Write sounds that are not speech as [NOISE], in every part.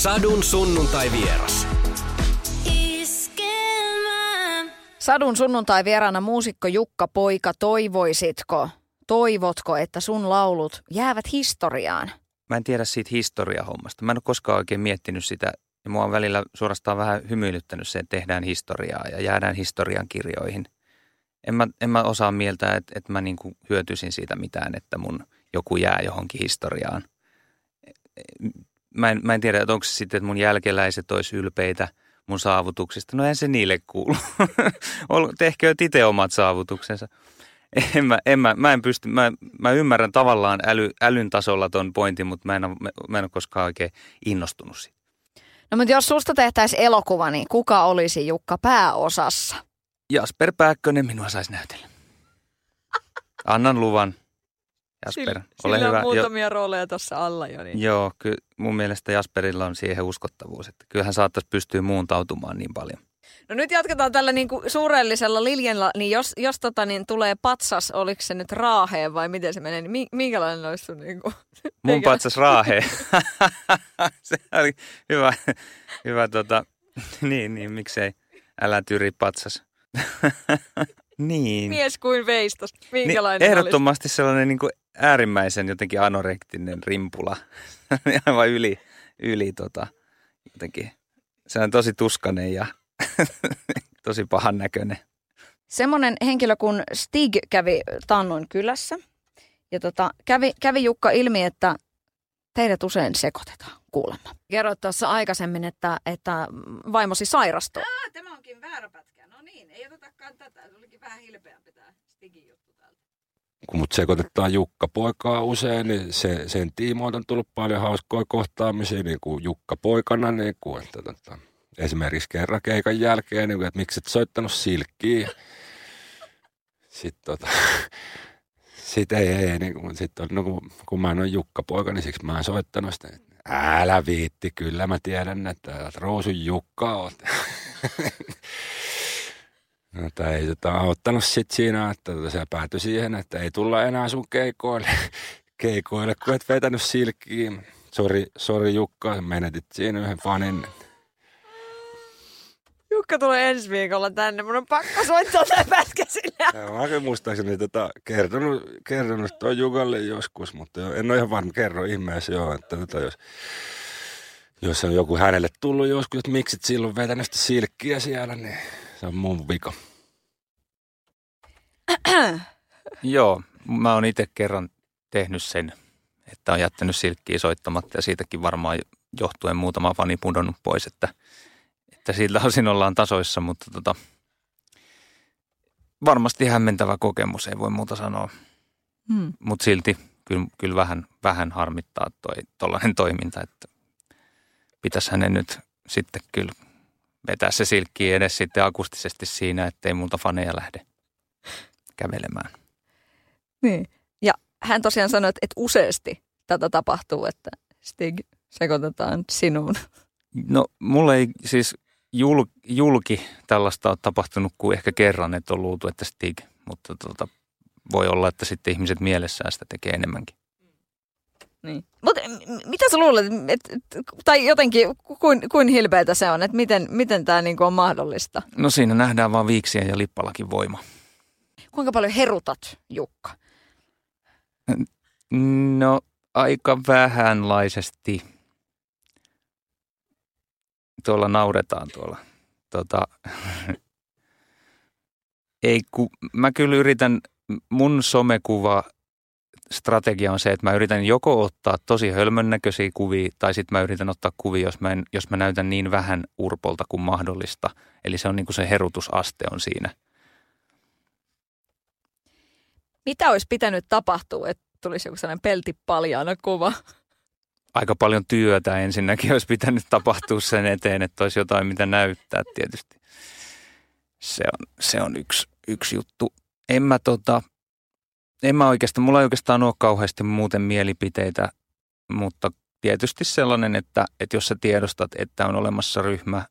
Sadun sunnuntai vieras. Sadun sunnuntai vieraana muusikko Jukka Poika, toivoisitko, toivotko, että sun laulut jäävät historiaan? Mä en tiedä siitä historiahommasta. Mä en ole koskaan oikein miettinyt sitä. Ja mua on välillä suorastaan vähän hymyilyttänyt se, että tehdään historiaa ja jäädään historian kirjoihin. En mä, en mä osaa mieltä, että, että mä niin kuin hyötyisin siitä mitään, että mun joku jää johonkin historiaan. Mä en, mä en tiedä, että onko se sitten, että mun jälkeläiset olisi ylpeitä mun saavutuksista. No en se niille kuulu. [LAUGHS] Tehkö itse omat saavutuksensa. En mä, en mä, mä en pysty, mä, mä ymmärrän tavallaan äly, älyn tasolla ton pointin, mutta mä en, ole, mä en ole koskaan oikein innostunut siitä. No mutta jos susta tehtäisiin elokuva, niin kuka olisi Jukka pääosassa? Jasper Pääkkönen minua saisi näytellä. Annan luvan. Jasper, sillä, ole sillä hyvä. on muutamia jo, rooleja tuossa alla jo. Niin. Joo, kyllä mun mielestä Jasperilla on siihen uskottavuus, että kyllähän saattaisi pystyä muuntautumaan niin paljon. No nyt jatketaan tällä niinku suurellisella liljalla, niin jos, jos tota, niin tulee patsas, oliko se nyt raaheen vai miten se menee, niin minkälainen olisi sun niinku? Mun patsas raaheen. [LAUGHS] se oli hyvä, hyvä tota, [LAUGHS] niin, niin, miksei, älä tyri patsas. [LAUGHS] niin. Mies kuin veistos, minkälainen niin, Ehdottomasti olisi? sellainen niin kuin äärimmäisen jotenkin anorektinen rimpula, [LAUGHS] aivan yli, yli tota, jotenkin, se on tosi tuskanen ja [LAUGHS] Tosi pahan näköinen. Semmoinen henkilö kuin Stig kävi Tannuin kylässä. Ja tota, kävi, kävi Jukka ilmi, että teidät usein sekoitetaan kuulemma. Kerroit tuossa aikaisemmin, että, että vaimosi sairastui. Ah, tämä onkin väärä pätkä. No niin, ei otetakaan tätä. Se olikin vähän hilpeämpi tämä Stigin juttu täältä. Kun mut sekoitetaan Jukka poikaa usein, niin se, sen tiimoilta on tullut paljon hauskoja kohtaamisia, niin kuin Jukka poikana, niin kuin, että, että tota, esimerkiksi kerran keikan jälkeen, niin kuin, että miksi et soittanut silkkiä. Sitten tota, [LAUGHS] sit ei, ei, niin kuin, sit on, no, kun, kun mä en ole Jukka poika, niin siksi mä en soittanut sitä. Älä viitti, kyllä mä tiedän, että Roosun Jukka oot. [LAUGHS] no, tämä ei tota, auttanut sit siinä, että tota, se päätyi siihen, että ei tulla enää sun keikoille, [LAUGHS] keikoille kun et vetänyt silkkiä. Sori, sori Jukka, menetit siinä yhden fanin. Jukka tulee ensi viikolla tänne. Mun on pakko soittaa tämä pätkä sille. Mä muistaakseni tota, kertonut, kertonut toi Jukalle joskus, mutta jo, en ole ihan varma, kerro ihmeessä joo, että tota, jos, jos on joku hänelle tullut joskus, että miksi et silloin vetänyt sitä silkkiä siellä, niin se on mun vika. [CLEARS THROAT] joo, mä oon itse kerran tehnyt sen, että on jättänyt silkkiä soittamatta ja siitäkin varmaan johtuen muutama fani pudonnut pois, että – että siltä osin ollaan tasoissa, mutta tota, varmasti hämmentävä kokemus, ei voi muuta sanoa. Hmm. Mutta silti kyllä, kyllä vähän, vähän harmittaa toi tollainen toiminta, että pitäisi hänen nyt sitten kyllä vetää se silkki edes sitten akustisesti siinä, ettei multa faneja lähde kävelemään. Niin. Ja hän tosiaan sanoi, että useasti tätä tapahtuu, että Stig sekoitetaan sinuun. No mulle ei siis jul, julki tällaista on tapahtunut kuin ehkä kerran, että on luultu, että Stig, mutta tota, voi olla, että sitten ihmiset mielessään sitä tekee enemmänkin. Niin. Mutta mitä sä luulet, et, tai jotenkin kuin, kuin hilpeätä se on, että miten, miten tämä niinku on mahdollista? No siinä nähdään vaan viiksiä ja lippalakin voima. Kuinka paljon herutat, Jukka? No aika vähänlaisesti tuolla nauretaan tuolla. Tota, [LAUGHS] ei, ku, mä kyllä yritän, mun somekuva strategia on se, että mä yritän joko ottaa tosi hölmön näköisiä kuvia, tai sitten mä yritän ottaa kuvia, jos mä, en, jos mä näytän niin vähän urpolta kuin mahdollista. Eli se on niin kuin se herutusaste on siinä. Mitä olisi pitänyt tapahtua, että tulisi joku sellainen peltipaljaana kuva? aika paljon työtä ensinnäkin olisi pitänyt tapahtua sen eteen, että olisi jotain, mitä näyttää tietysti. Se on, se on yksi, yksi juttu. En mä, tota, en mä oikeastaan, mulla ei oikeastaan ole kauheasti muuten mielipiteitä, mutta tietysti sellainen, että, että jos sä tiedostat, että on olemassa ryhmä,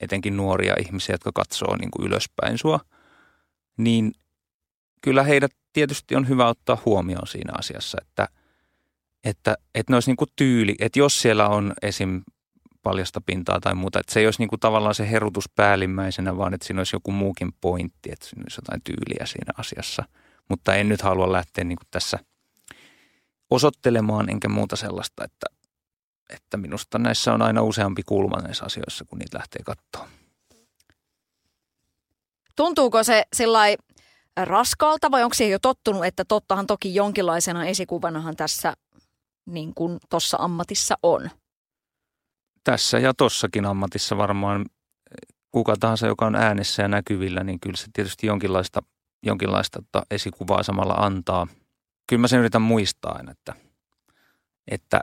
etenkin nuoria ihmisiä, jotka katsoo niin kuin ylöspäin sua, niin kyllä heidät tietysti on hyvä ottaa huomioon siinä asiassa, että – että, että ne olisi niin kuin tyyli, että jos siellä on esim. paljasta pintaa tai muuta. Että se ei olisi niin kuin tavallaan se herutus päällimmäisenä, vaan että siinä olisi joku muukin pointti, että siinä olisi jotain tyyliä siinä asiassa. Mutta en nyt halua lähteä niin kuin tässä osoittelemaan enkä muuta sellaista, että, että minusta näissä on aina useampi kulma näissä asioissa, kun niitä lähtee katsoa. Tuntuuko se sillai raskaalta vai onko siihen jo tottunut, että tottahan toki jonkinlaisena esikuvanahan tässä niin kuin tuossa ammatissa on? Tässä ja tossakin ammatissa varmaan kuka tahansa, joka on äänessä ja näkyvillä, niin kyllä se tietysti jonkinlaista, jonkinlaista tota esikuvaa samalla antaa. Kyllä mä sen yritän muistaa aina, että, että,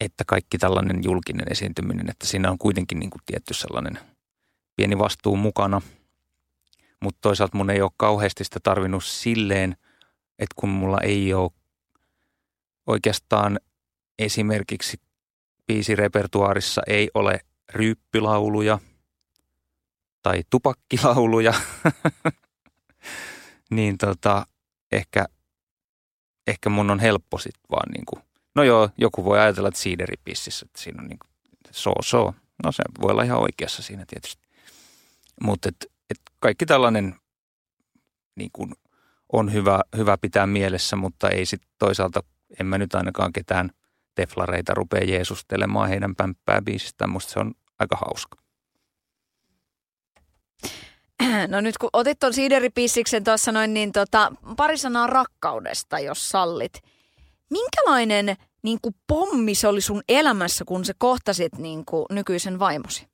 että kaikki tällainen julkinen esiintyminen, että siinä on kuitenkin niin kuin tietty sellainen pieni vastuu mukana – mutta toisaalta mun ei ole kauheasti sitä tarvinnut silleen, että kun mulla ei ole oikeastaan esimerkiksi biisirepertuaarissa ei ole ryyppilauluja tai tupakkilauluja, [LAUGHS] niin tota, ehkä, ehkä mun on helppo sitten vaan niin kuin, no joo, joku voi ajatella, että siideripississä, että siinä on niin kuin so so. No se voi olla ihan oikeassa siinä tietysti. Mutta että kaikki tällainen niin kuin on hyvä, hyvä pitää mielessä, mutta ei sitten toisaalta, en mä nyt ainakaan ketään teflareita rupea jeesustelemaan heidän pämppää biisistä. Musta se on aika hauska. [CLEARS THROAT] No nyt kun otit tuon siideripissiksen tuossa noin, niin tota, pari sanaa rakkaudesta, jos sallit. Minkälainen niin kuin pommi se oli sun elämässä, kun sä kohtasit niin kuin nykyisen vaimosi?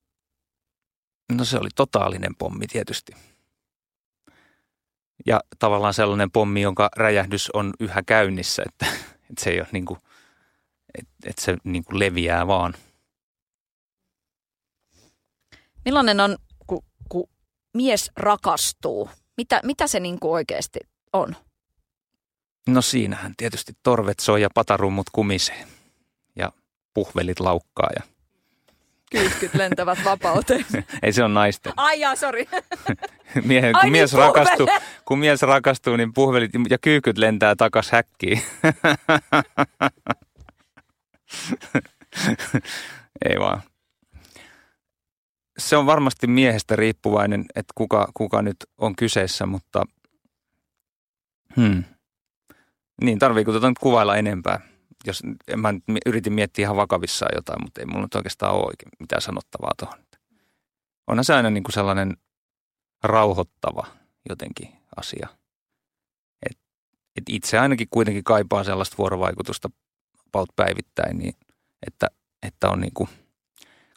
No se oli totaalinen pommi tietysti. Ja tavallaan sellainen pommi, jonka räjähdys on yhä käynnissä, että, [LAUGHS] että se ei ole niin kuin, että, että se niin kuin leviää vaan. Millainen on, mies rakastuu? Mitä, mitä se niin kuin oikeasti on? No siinähän tietysti torvet soi ja patarummut kumisee ja puhvelit laukkaa ja – Kyyhkyt lentävät vapauteen. [LAUGHS] Ei se on naisten. Ai jaa, sori. [LAUGHS] Miehen, kun, Ai mies niin, rakastuu, kun mies rakastuu, niin puhvelit ja kyykyt lentää takas häkkiin. [LAUGHS] Ei vaan. Se on varmasti miehestä riippuvainen, että kuka, kuka nyt on kyseessä, mutta hmm. niin tarviiko tuota nyt kuvailla enempää? jos mä yritin miettiä ihan vakavissaan jotain, mutta ei mulla nyt oikeastaan ole oikein mitään sanottavaa tuohon. Onhan se aina niin kuin sellainen rauhoittava jotenkin asia. Et, et itse ainakin kuitenkin kaipaa sellaista vuorovaikutusta paut päivittäin, niin että, että on niin kuin,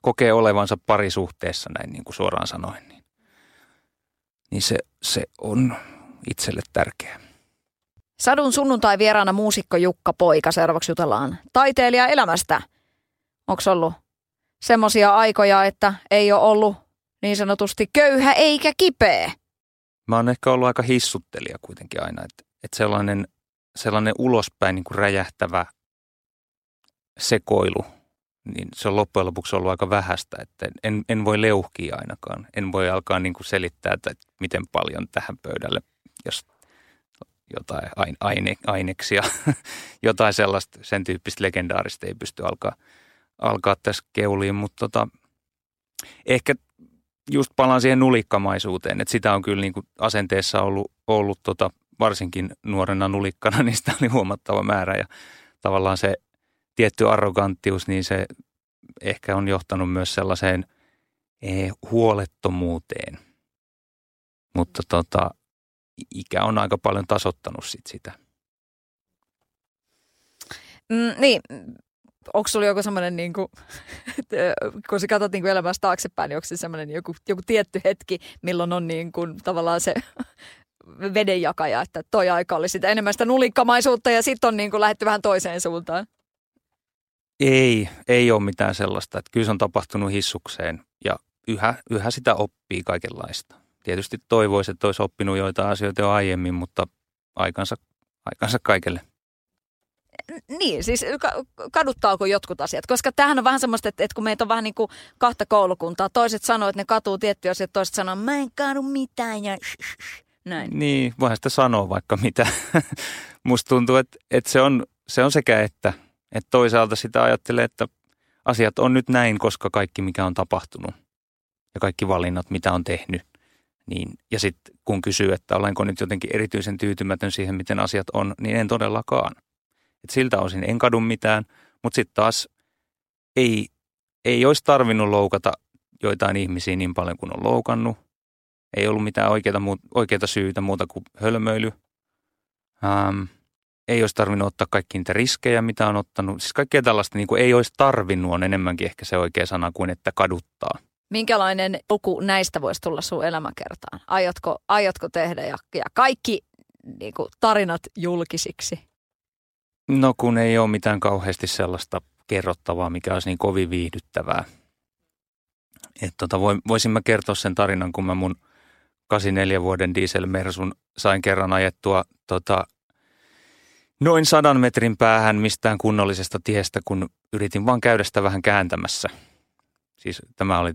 kokee olevansa parisuhteessa näin niin kuin suoraan sanoen, niin, niin se, se on itselle tärkeää. Sadun sunnuntai vieraana muusikko Jukka Poika. Seuraavaksi jutellaan taiteilija elämästä. Onko ollut semmoisia aikoja, että ei ole ollut niin sanotusti köyhä eikä kipeä? Mä oon ehkä ollut aika hissuttelija kuitenkin aina, että, että sellainen, sellainen ulospäin niin kuin räjähtävä sekoilu, niin se on loppujen lopuksi ollut aika vähäistä, että en, en voi leuhkia ainakaan. En voi alkaa niin kuin selittää, että miten paljon tähän pöydälle, jos jotain aine, aineksia, [LAUGHS] jotain sellaista, sen tyyppistä legendaarista ei pysty alkaa, alkaa tässä keuliin, mutta tota, ehkä just palaan siihen nulikkamaisuuteen, että sitä on kyllä niin kuin asenteessa ollut, ollut tota, varsinkin nuorena nulikkana, [LAUGHS] niin sitä oli huomattava määrä ja tavallaan se tietty arroganttius, niin se ehkä on johtanut myös sellaiseen eh, huolettomuuteen. Mutta tota, ikä on aika paljon tasottanut sit sitä. Mm, niin, onko sulla joku semmoinen, niin kuin, [LAUGHS] kun sä katsot niin elämästä taaksepäin, niin onko se semmoinen joku, joku tietty hetki, milloin on niin kuin, tavallaan se [LAUGHS] vedenjakaja, että toi aika oli sitä enemmän sitä nulikkamaisuutta ja sitten on niin kuin, lähdetty vähän toiseen suuntaan? Ei, ei ole mitään sellaista. Että kyllä se on tapahtunut hissukseen ja yhä, yhä sitä oppii kaikenlaista tietysti toivoisi, että olisi oppinut joitain asioita jo aiemmin, mutta aikansa, aikansa kaikelle. Niin, siis kaduttaako jotkut asiat? Koska tämähän on vähän semmoista, että, että kun meitä on vähän niin kuin kahta koulukuntaa, toiset sanoo, että ne katuu tiettyjä asioita, toiset sanoo, mä en kadu mitään ja näin. Niin, voihan sitä sanoa vaikka mitä. [LAUGHS] Musta tuntuu, että, että se, on, se on sekä että, että toisaalta sitä ajattelee, että asiat on nyt näin, koska kaikki mikä on tapahtunut ja kaikki valinnat, mitä on tehnyt, niin, ja sitten kun kysyy, että olenko nyt jotenkin erityisen tyytymätön siihen, miten asiat on, niin en todellakaan. Et siltä osin en kadu mitään, mutta sitten taas ei, ei olisi tarvinnut loukata joitain ihmisiä niin paljon kuin on loukannut. Ei ollut mitään oikeita, oikeita syytä muuta kuin hölmöily. Ähm, ei olisi tarvinnut ottaa kaikki niitä riskejä, mitä on ottanut. Siis kaikkea tällaista niin kuin ei olisi tarvinnut on enemmänkin ehkä se oikea sana kuin että kaduttaa. Minkälainen luku näistä voisi tulla sun elämäkertaan? Aiotko, aiotko tehdä ja, ja kaikki niin kuin, tarinat julkisiksi? No kun ei ole mitään kauheasti sellaista kerrottavaa, mikä olisi niin kovin viihdyttävää. Että tota, voisin mä kertoa sen tarinan, kun mä mun 84 vuoden dieselmersun sain kerran ajettua tota, noin sadan metrin päähän mistään kunnollisesta tiestä, kun yritin vaan käydä sitä vähän kääntämässä. Siis tämä, oli,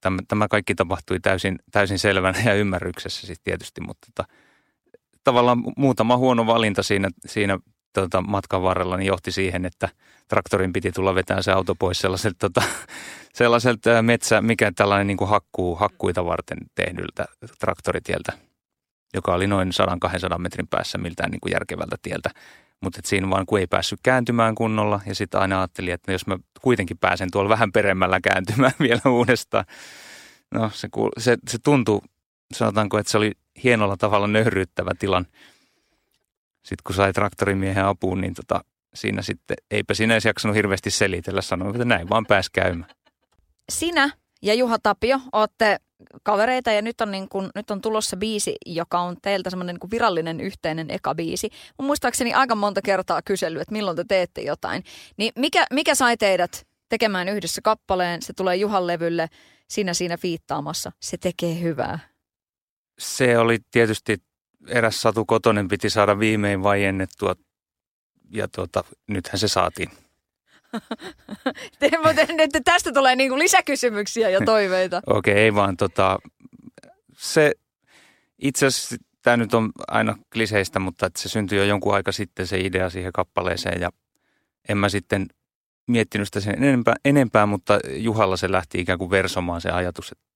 tämä, tämä kaikki tapahtui täysin, täysin selvänä ja ymmärryksessä siis tietysti, mutta tota, tavallaan muutama huono valinta siinä, siinä tota, matkan varrella niin johti siihen, että traktorin piti tulla vetämään se auto pois sellaiselta, tota, [LAUGHS] sellaiselta metsä, mikä tällainen niin kuin hakkuu, hakkuita varten tehdyltä traktoritieltä, joka oli noin 100-200 metrin päässä miltään niin kuin järkevältä tieltä. Mutta siinä vaan kun ei päässyt kääntymään kunnolla ja sitten aina ajattelin, että jos mä kuitenkin pääsen tuolla vähän peremmällä kääntymään [LAUGHS] vielä uudestaan. No se, se, se tuntui, sanotaanko, että se oli hienolla tavalla nöhryyttävä tilan – sitten kun sai traktorimiehen apuun, niin tota, siinä sitten, eipä sinä edes jaksanut hirveästi selitellä, sanoin, että näin vaan pääs käymään. Sinä ja Juha Tapio olette kavereita ja nyt on, niin kuin, nyt on tulossa biisi, joka on teiltä semmoinen niin virallinen yhteinen eka biisi. Mun muistaakseni aika monta kertaa kysely, että milloin te teette jotain. Niin mikä, mikä sai teidät tekemään yhdessä kappaleen? Se tulee Juhan levylle, sinä siinä fiittaamassa. Se tekee hyvää. Se oli tietysti eräs Satu Kotonen piti saada viimein vaiennettua ja tuota, nythän se saatiin. Mutta tästä tulee niinku lisäkysymyksiä ja toiveita. [LAUGHS] Okei, okay, ei vaan tota, se itse asiassa tämä nyt on aina kliseistä, mutta että se syntyi jo jonkun aika sitten se idea siihen kappaleeseen ja en mä sitten miettinyt sitä sen enempää, enempää, mutta Juhalla se lähti ikään kuin versomaan se ajatus, että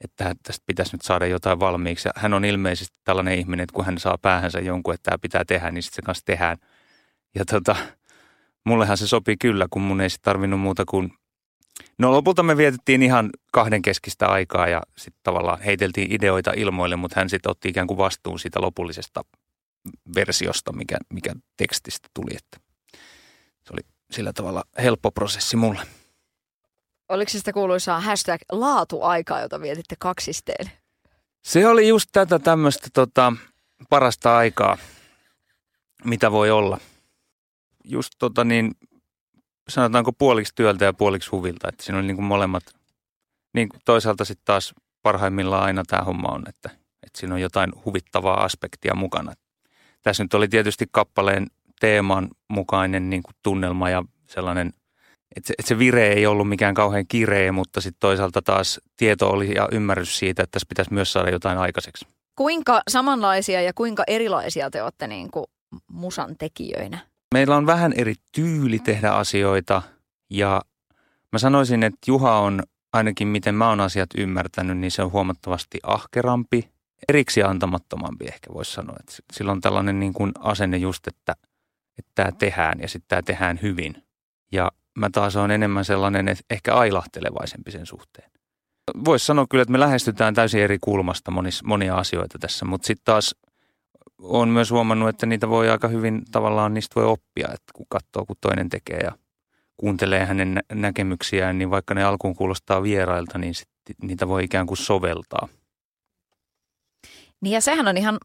että tästä pitäisi nyt saada jotain valmiiksi. Ja hän on ilmeisesti tällainen ihminen, että kun hän saa päähänsä jonkun, että tämä pitää tehdä, niin sitten se kanssa tehdään. Ja tota, mullehan se sopii kyllä, kun mun ei sitten tarvinnut muuta kuin... No lopulta me vietettiin ihan kahden keskistä aikaa ja sitten tavallaan heiteltiin ideoita ilmoille, mutta hän sitten otti ikään kuin vastuun siitä lopullisesta versiosta, mikä, mikä tekstistä tuli. Että se oli sillä tavalla helppo prosessi mulle. Oliko se sitä kuuluisaa hashtag laatuaikaa, jota vietitte kaksisteen? Se oli just tätä tämmöistä tota, parasta aikaa, mitä voi olla. Just tota niin, sanotaanko puoliksi työltä ja puoliksi huvilta, että siinä oli niin kuin molemmat. Niin toisaalta sitten taas parhaimmillaan aina tämä homma on, että, että siinä on jotain huvittavaa aspektia mukana. Tässä nyt oli tietysti kappaleen teeman mukainen niin kuin tunnelma ja sellainen – että se, et se vire ei ollut mikään kauhean kireä, mutta sitten toisaalta taas tieto oli ja ymmärrys siitä, että tässä pitäisi myös saada jotain aikaiseksi. Kuinka samanlaisia ja kuinka erilaisia te olette niin kuin musan tekijöinä? Meillä on vähän eri tyyli tehdä asioita ja mä sanoisin, että Juha on ainakin miten mä oon asiat ymmärtänyt, niin se on huomattavasti ahkerampi, eriksi antamattomampi ehkä voisi sanoa. Että sillä on tällainen niin kuin asenne just, että, että tämä tehdään ja sitten tämä tehdään hyvin. Ja mä taas on enemmän sellainen, että ehkä ailahtelevaisempi sen suhteen. Voisi sanoa kyllä, että me lähestytään täysin eri kulmasta monia asioita tässä, mutta sitten taas on myös huomannut, että niitä voi aika hyvin tavallaan niistä voi oppia, että kun katsoo, kun toinen tekee ja kuuntelee hänen näkemyksiään, niin vaikka ne alkuun kuulostaa vierailta, niin sit niitä voi ikään kuin soveltaa. Niin ja sehän on ihan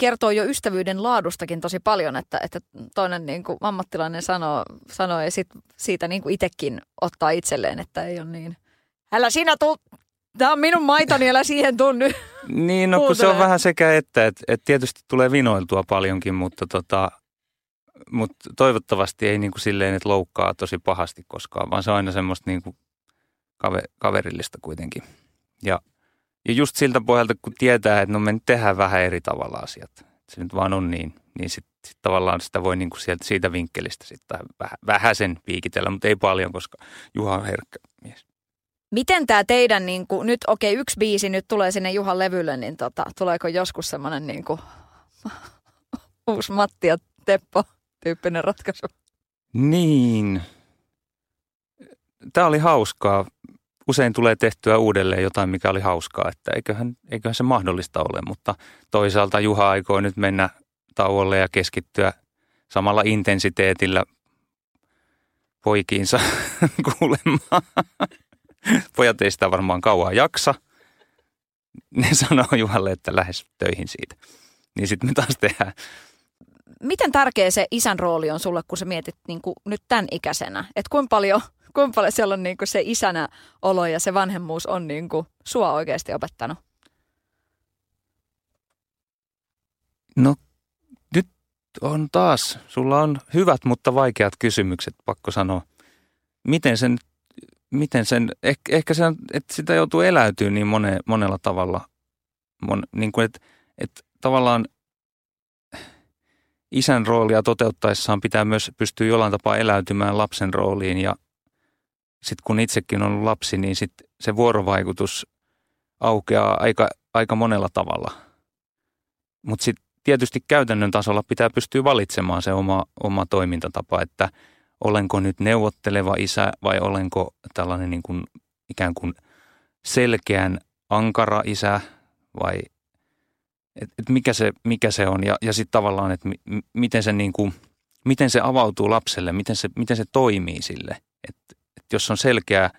kertoo jo ystävyyden laadustakin tosi paljon, että, että toinen niin kuin ammattilainen sanoo, sanoo ja sit siitä niin kuin itsekin ottaa itselleen, että ei ole niin, älä sinä tuu, tämä on minun maitoni, älä siihen tunnu. Niin, no kun se on vähän sekä että, että, että tietysti tulee vinoiltua paljonkin, mutta, tota, mutta toivottavasti ei niin kuin silleen, että loukkaa tosi pahasti koskaan, vaan se on aina semmoista niin kuin kaverillista kuitenkin. Ja ja just siltä pohjalta, kun tietää, että no me nyt tehdään vähän eri tavalla asiat. Se nyt vaan on niin. Niin sit sit tavallaan sitä voi niin kuin sieltä, siitä vinkkelistä sitten vähän, vähän sen piikitellä, mutta ei paljon, koska Juha on herkkä mies. Miten tämä teidän, niin kuin, nyt okei okay, yksi biisi nyt tulee sinne Juhan levylle, niin tota, tuleeko joskus semmoinen niin [LAUGHS] uusi Matti ja Teppo tyyppinen ratkaisu? Niin. Tämä oli hauskaa. Usein tulee tehtyä uudelleen jotain, mikä oli hauskaa, että eiköhän, eiköhän se mahdollista ole, mutta toisaalta Juha aikoo nyt mennä tauolle ja keskittyä samalla intensiteetillä poikiinsa [LAUGHS] kuulemaan. [LAUGHS] Pojat ei sitä varmaan kauan jaksa. Ne [LAUGHS] sanoo Juhalle, että lähes töihin siitä. Niin sitten me taas tehdään. Miten tärkeä se isän rooli on sulle, kun sä mietit niin kuin nyt tämän ikäisenä? Että kuinka paljon, kuinka paljon siellä on niin kuin se isänä olo ja se vanhemmuus on niin kuin sua oikeasti opettanut? No nyt on taas, sulla on hyvät, mutta vaikeat kysymykset, pakko sanoa. Miten sen, miten sen ehkä, ehkä se, että sitä joutuu eläytyä niin mone, monella tavalla. Mon, niin kuin, että, että tavallaan isän roolia toteuttaessaan pitää myös pystyä jollain tapaa eläytymään lapsen rooliin ja sitten kun itsekin on lapsi, niin sit se vuorovaikutus aukeaa aika, aika monella tavalla. Mutta sitten tietysti käytännön tasolla pitää pystyä valitsemaan se oma, oma toimintatapa, että olenko nyt neuvotteleva isä vai olenko tällainen niin kuin ikään kuin selkeän ankara isä vai et, et mikä, se, mikä se on ja, ja sitten tavallaan, että mi, miten, se niin kuin, miten se avautuu lapselle, miten se, miten se toimii sille. Et, et jos on selkeä,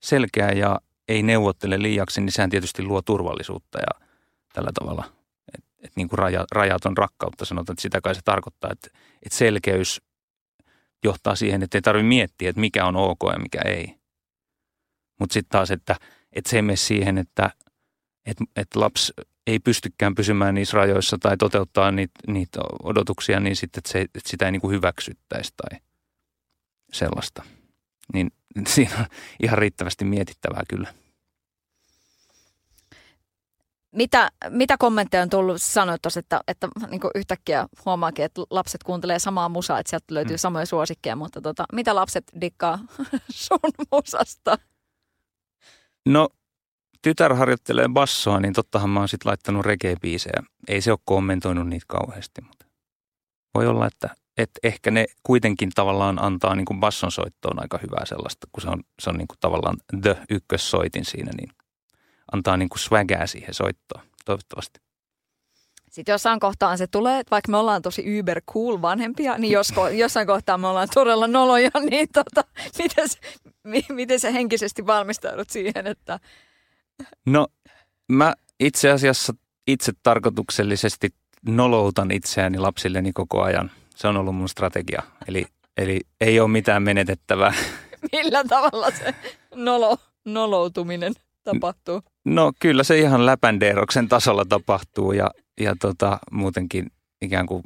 selkeä ja ei neuvottele liiaksi, niin sehän tietysti luo turvallisuutta ja tällä tavalla – että niin kuin raja, rajaton rakkautta sanotaan, että sitä kai se tarkoittaa, että, että selkeys johtaa siihen, että ei tarvitse miettiä, että mikä on ok ja mikä ei. Mutta sitten taas, että, että se ei mene siihen, että, että, että lapsi ei pystykään pysymään niissä rajoissa tai toteuttaa niitä, niitä odotuksia, niin sitten, että, se, että sitä ei niin kuin hyväksyttäisi tai sellaista. Niin [LAUGHS] siinä on ihan riittävästi mietittävää kyllä. Mitä, mitä kommentteja on tullut? Sanoit tuossa, että, että niin yhtäkkiä huomaakin, että lapset kuuntelee samaa musaa, että sieltä löytyy mm. samoja suosikkeja, mutta tota, mitä lapset dikkaa [LAUGHS] sun musasta? No, tytär harjoittelee bassoa, niin tottahan mä oon sitten laittanut reggae-biisejä. Ei se ole kommentoinut niitä kauheasti, mutta voi olla, että, että ehkä ne kuitenkin tavallaan antaa niin kuin basson soittoon aika hyvää sellaista, kun se on, se on niin kuin tavallaan the ykkössoitin siinä, niin antaa niin kuin swagää siihen soittoon, toivottavasti. Sitten jossain kohtaan se tulee, että vaikka me ollaan tosi uber cool vanhempia, niin jos, [LAUGHS] jossain kohtaa me ollaan todella noloja, [LAUGHS] niin tota, miten, miten se henkisesti valmistaudut siihen, että... No mä itse asiassa itse tarkoituksellisesti noloutan itseäni lapsilleni koko ajan. Se on ollut mun strategia. Eli, eli ei ole mitään menetettävää. [LAUGHS] Millä tavalla se nolo, noloutuminen tapahtuu? No kyllä se ihan läpändeeroksen tasolla tapahtuu ja, ja tota, muutenkin ikään kuin,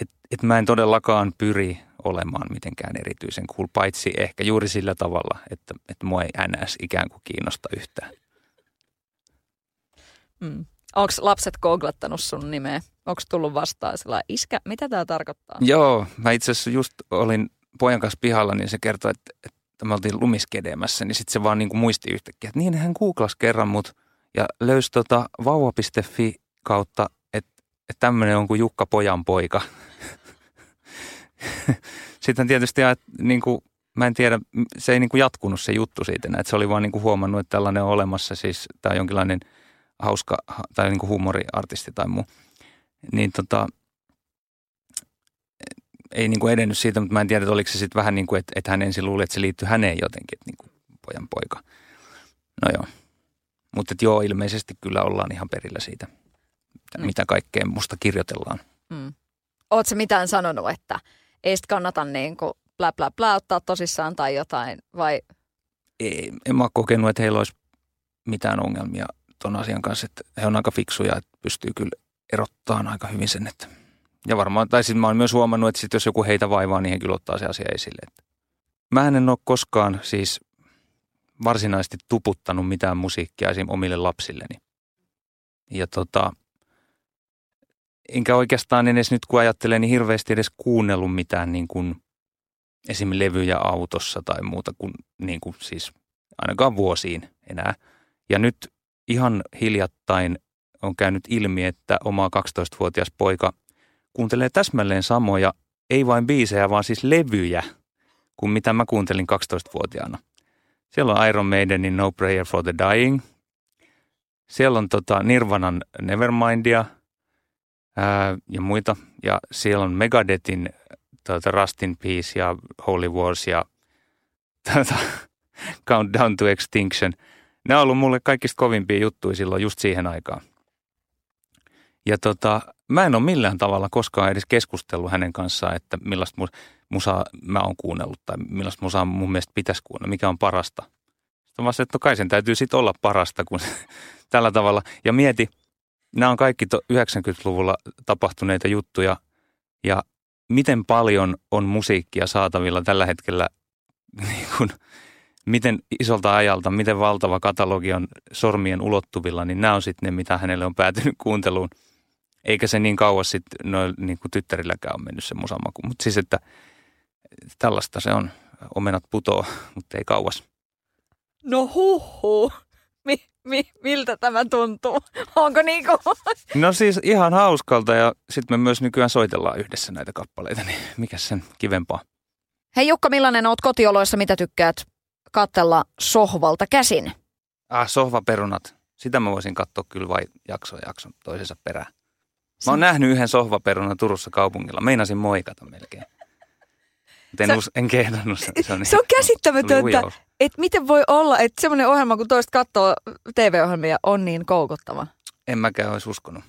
että et mä en todellakaan pyri olemaan mitenkään erityisen cool, paitsi ehkä juuri sillä tavalla, että, että mua ei NS ikään kuin kiinnosta yhtään. Mm. Onko lapset googlettanut sun nimeä? Onko tullut vastaan sillä iskä, mitä tämä tarkoittaa? Joo, mä itse asiassa just olin pojan kanssa pihalla, niin se kertoi, että, että että me oltiin lumiskedemässä, niin sitten se vaan niin kuin muisti yhtäkkiä, että niin hän googlasi kerran mut ja löysi tota vauva.fi kautta, että, että tämmöinen on kuin Jukka Pojan poika. [LAUGHS] sitten tietysti, että niin kuin, mä en tiedä, se ei niin kuin jatkunut se juttu siitä, että se oli vaan niin kuin huomannut, että tällainen on olemassa, siis tämä on jonkinlainen hauska tai niin kuin huumoriartisti tai muu. Niin tota, ei niin kuin edennyt siitä, mutta mä en tiedä, että oliko se sitten vähän niin kuin, että, että hän ensin luuli, että se liittyy häneen jotenkin, että niin kuin pojan poika. No joo. Mutta joo, ilmeisesti kyllä ollaan ihan perillä siitä, mm. mitä kaikkea musta kirjoitellaan. Mm. Oletko mitään sanonut, että ei sitten kannata niin kuin blä blä blä ottaa tosissaan tai jotain, vai? Ei, en mä ole kokenut, että heillä olisi mitään ongelmia ton asian kanssa, että he on aika fiksuja, että pystyy kyllä erottamaan aika hyvin sen, että – ja varmaan, tai sitten mä oon myös huomannut, että sit jos joku heitä vaivaa, niin he kyllä ottaa se asia esille. Mä en ole koskaan siis varsinaisesti tuputtanut mitään musiikkia esim. omille lapsilleni. Ja tota, enkä oikeastaan edes nyt kun ajattelen, niin hirveästi edes kuunnellut mitään niin kuin esim. levyjä autossa tai muuta kuin, niin kuin siis ainakaan vuosiin enää. Ja nyt ihan hiljattain on käynyt ilmi, että oma 12-vuotias poika kuuntelee täsmälleen samoja, ei vain biisejä, vaan siis levyjä, kuin mitä mä kuuntelin 12-vuotiaana. Siellä on Iron Maidenin No Prayer for the Dying. Siellä on tota Nirvanan Nevermindia ää, ja muita. Ja siellä on Megadethin tota Rust in Peace ja Holy Wars ja [LAUGHS] tota, Countdown to Extinction. Ne on ollut mulle kaikista kovimpia juttuja silloin just siihen aikaan. Ja tota, mä en ole millään tavalla koskaan edes keskustellut hänen kanssaan, että millaista musaa mä oon kuunnellut tai millaista musaa mun mielestä pitäisi kuunnella, mikä on parasta. Sitten vaan se, että no kai sen täytyy sitten olla parasta kuin [LAUGHS] tällä tavalla. Ja mieti, nämä on kaikki 90-luvulla tapahtuneita juttuja ja miten paljon on musiikkia saatavilla tällä hetkellä, [LAUGHS] niin kuin, miten isolta ajalta, miten valtava katalogi on sormien ulottuvilla, niin nämä on sitten ne, mitä hänelle on päätynyt kuunteluun – eikä se niin kauas sitten no, niin kuin tyttärilläkään on mennyt se musamaku. Mutta siis, että tällaista se on. Omenat putoo, [LAUGHS] mutta ei kauas. No huhu. Mi, mi, miltä tämä tuntuu? Onko niin kuin? No siis ihan hauskalta ja sitten me myös nykyään soitellaan yhdessä näitä kappaleita, niin mikä sen kivempaa? Hei Jukka, millainen oot kotioloissa? Mitä tykkäät katsella sohvalta käsin? Ah, sohvaperunat. Sitä mä voisin katsoa kyllä vai jakso jakson toisensa perään. Mä oon nähnyt yhden sohvaperunan Turussa kaupungilla. Meinasin moikata melkein. En, Sä, us, en kehdannut. Se, se, on, se on käsittämätöntä, että miten voi olla, että semmoinen ohjelma, kun toista katsoo TV-ohjelmia, on niin koukuttava. En mäkään olisi uskonut.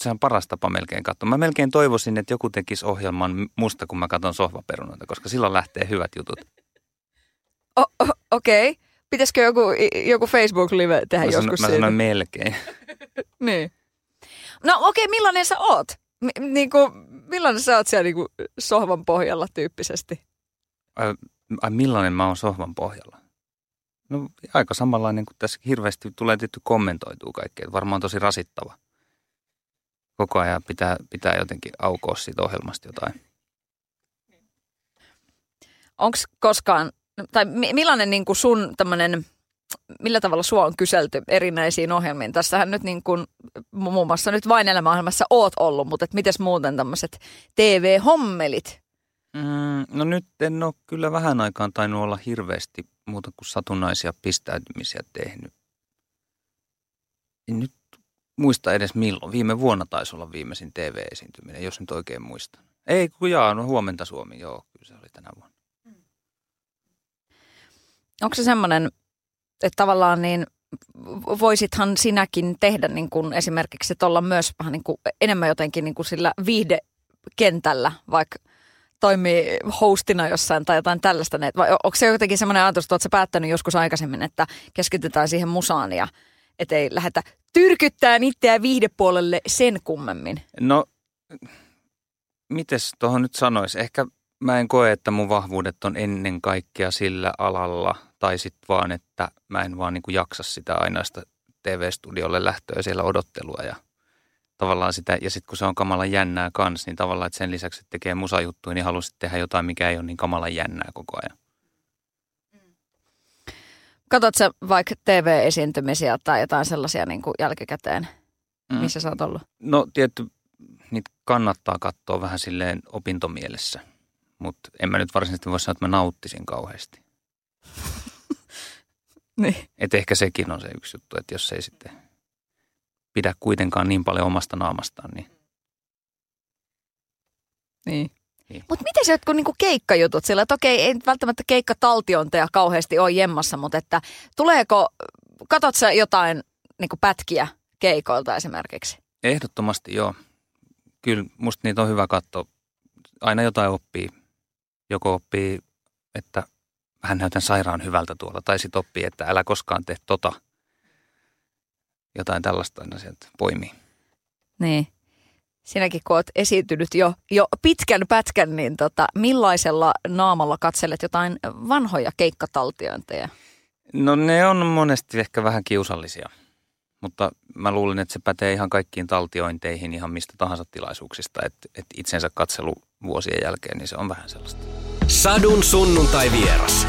Se on paras tapa melkein katsoa. Mä melkein toivoisin, että joku tekisi ohjelman musta, kun mä katson sohvaperunoita, koska silloin lähtee hyvät jutut. Okei. Okay. Pitäisikö joku, joku Facebook-live tehdä mä joskus Mä sanoin melkein. [LAUGHS] niin. No okei, okay, millainen sä oot? M- niin kuin, millainen sä oot siellä niin kuin sohvan pohjalla tyyppisesti? Ai, ai millainen mä oon sohvan pohjalla? No aika samanlainen kuin tässä hirveästi tulee tietty kommentoituu kaikkea. Varmaan tosi rasittava. Koko ajan pitää, pitää jotenkin aukoa siitä ohjelmasta jotain. Onko koskaan, tai millainen niin kuin sun tämmöinen – millä tavalla sua on kyselty erinäisiin ohjelmiin? Tässähän nyt niin kuin, muun muassa nyt vain elämäohjelmassa oot ollut, mutta miten muuten tämmöiset TV-hommelit? Mm, no nyt en ole kyllä vähän aikaan tainnut olla hirveästi muuta kuin satunnaisia pistäytymisiä tehnyt. En nyt muista edes milloin. Viime vuonna taisi olla viimeisin TV-esiintyminen, jos nyt oikein muistan. Ei, kun jaa, no huomenta Suomi, joo, kyllä se oli tänä vuonna. Onko se semmoinen että tavallaan niin voisithan sinäkin tehdä niin kuin esimerkiksi, että olla myös vähän niin kuin enemmän jotenkin niin kuin sillä viihdekentällä, vaikka toimii hostina jossain tai jotain tällaista. Vai onko se jotenkin semmoinen ajatus, että oletko päättänyt joskus aikaisemmin, että keskitytään siihen musaan ja ettei lähdetä tyrkyttää itseä viihdepuolelle sen kummemmin? No, mites tuohon nyt sanoisi? Ehkä mä en koe, että mun vahvuudet on ennen kaikkea sillä alalla – tai sitten vaan, että mä en vaan niin kuin jaksa sitä ainaista TV-studiolle lähtöä siellä odottelua ja tavallaan sitä, ja sitten kun se on kamalan jännää kans, niin tavallaan, että sen lisäksi, että tekee musajuttuja, niin haluaisit tehdä jotain, mikä ei ole niin kamalan jännää koko ajan. Katsotko vaikka TV-esiintymisiä tai jotain sellaisia niin kuin jälkikäteen, mm. missä sä oot ollut? No tietty, niitä kannattaa katsoa vähän silleen opintomielessä, mutta en mä nyt varsinaisesti voi sanoa, että mä nauttisin kauheasti. [LAUGHS] Niin. Et ehkä sekin on se yksi juttu, että jos ei sitten pidä kuitenkaan niin paljon omasta naamastaan, niin... Niin. niin. Mutta miten se jotkut niinku keikkajutut sillä, että okei, ei välttämättä keikkataltionteja kauheasti ole jemmassa, mutta että tuleeko, katot sä jotain niinku pätkiä keikoilta esimerkiksi? Ehdottomasti joo. Kyllä musta niitä on hyvä katsoa. Aina jotain oppii. Joko oppii, että vähän näytän sairaan hyvältä tuolla. Tai sitten oppii, että älä koskaan tee tota. Jotain tällaista aina sieltä poimii. Niin. Sinäkin kun olet esiintynyt jo, jo pitkän pätkän, niin tota, millaisella naamalla katselet jotain vanhoja keikkataltiointeja? No ne on monesti ehkä vähän kiusallisia. Mutta mä luulen, että se pätee ihan kaikkiin taltiointeihin ihan mistä tahansa tilaisuuksista. Että et itsensä katselu vuosien jälkeen, niin se on vähän sellaista. Sadun sunnuntai vieras.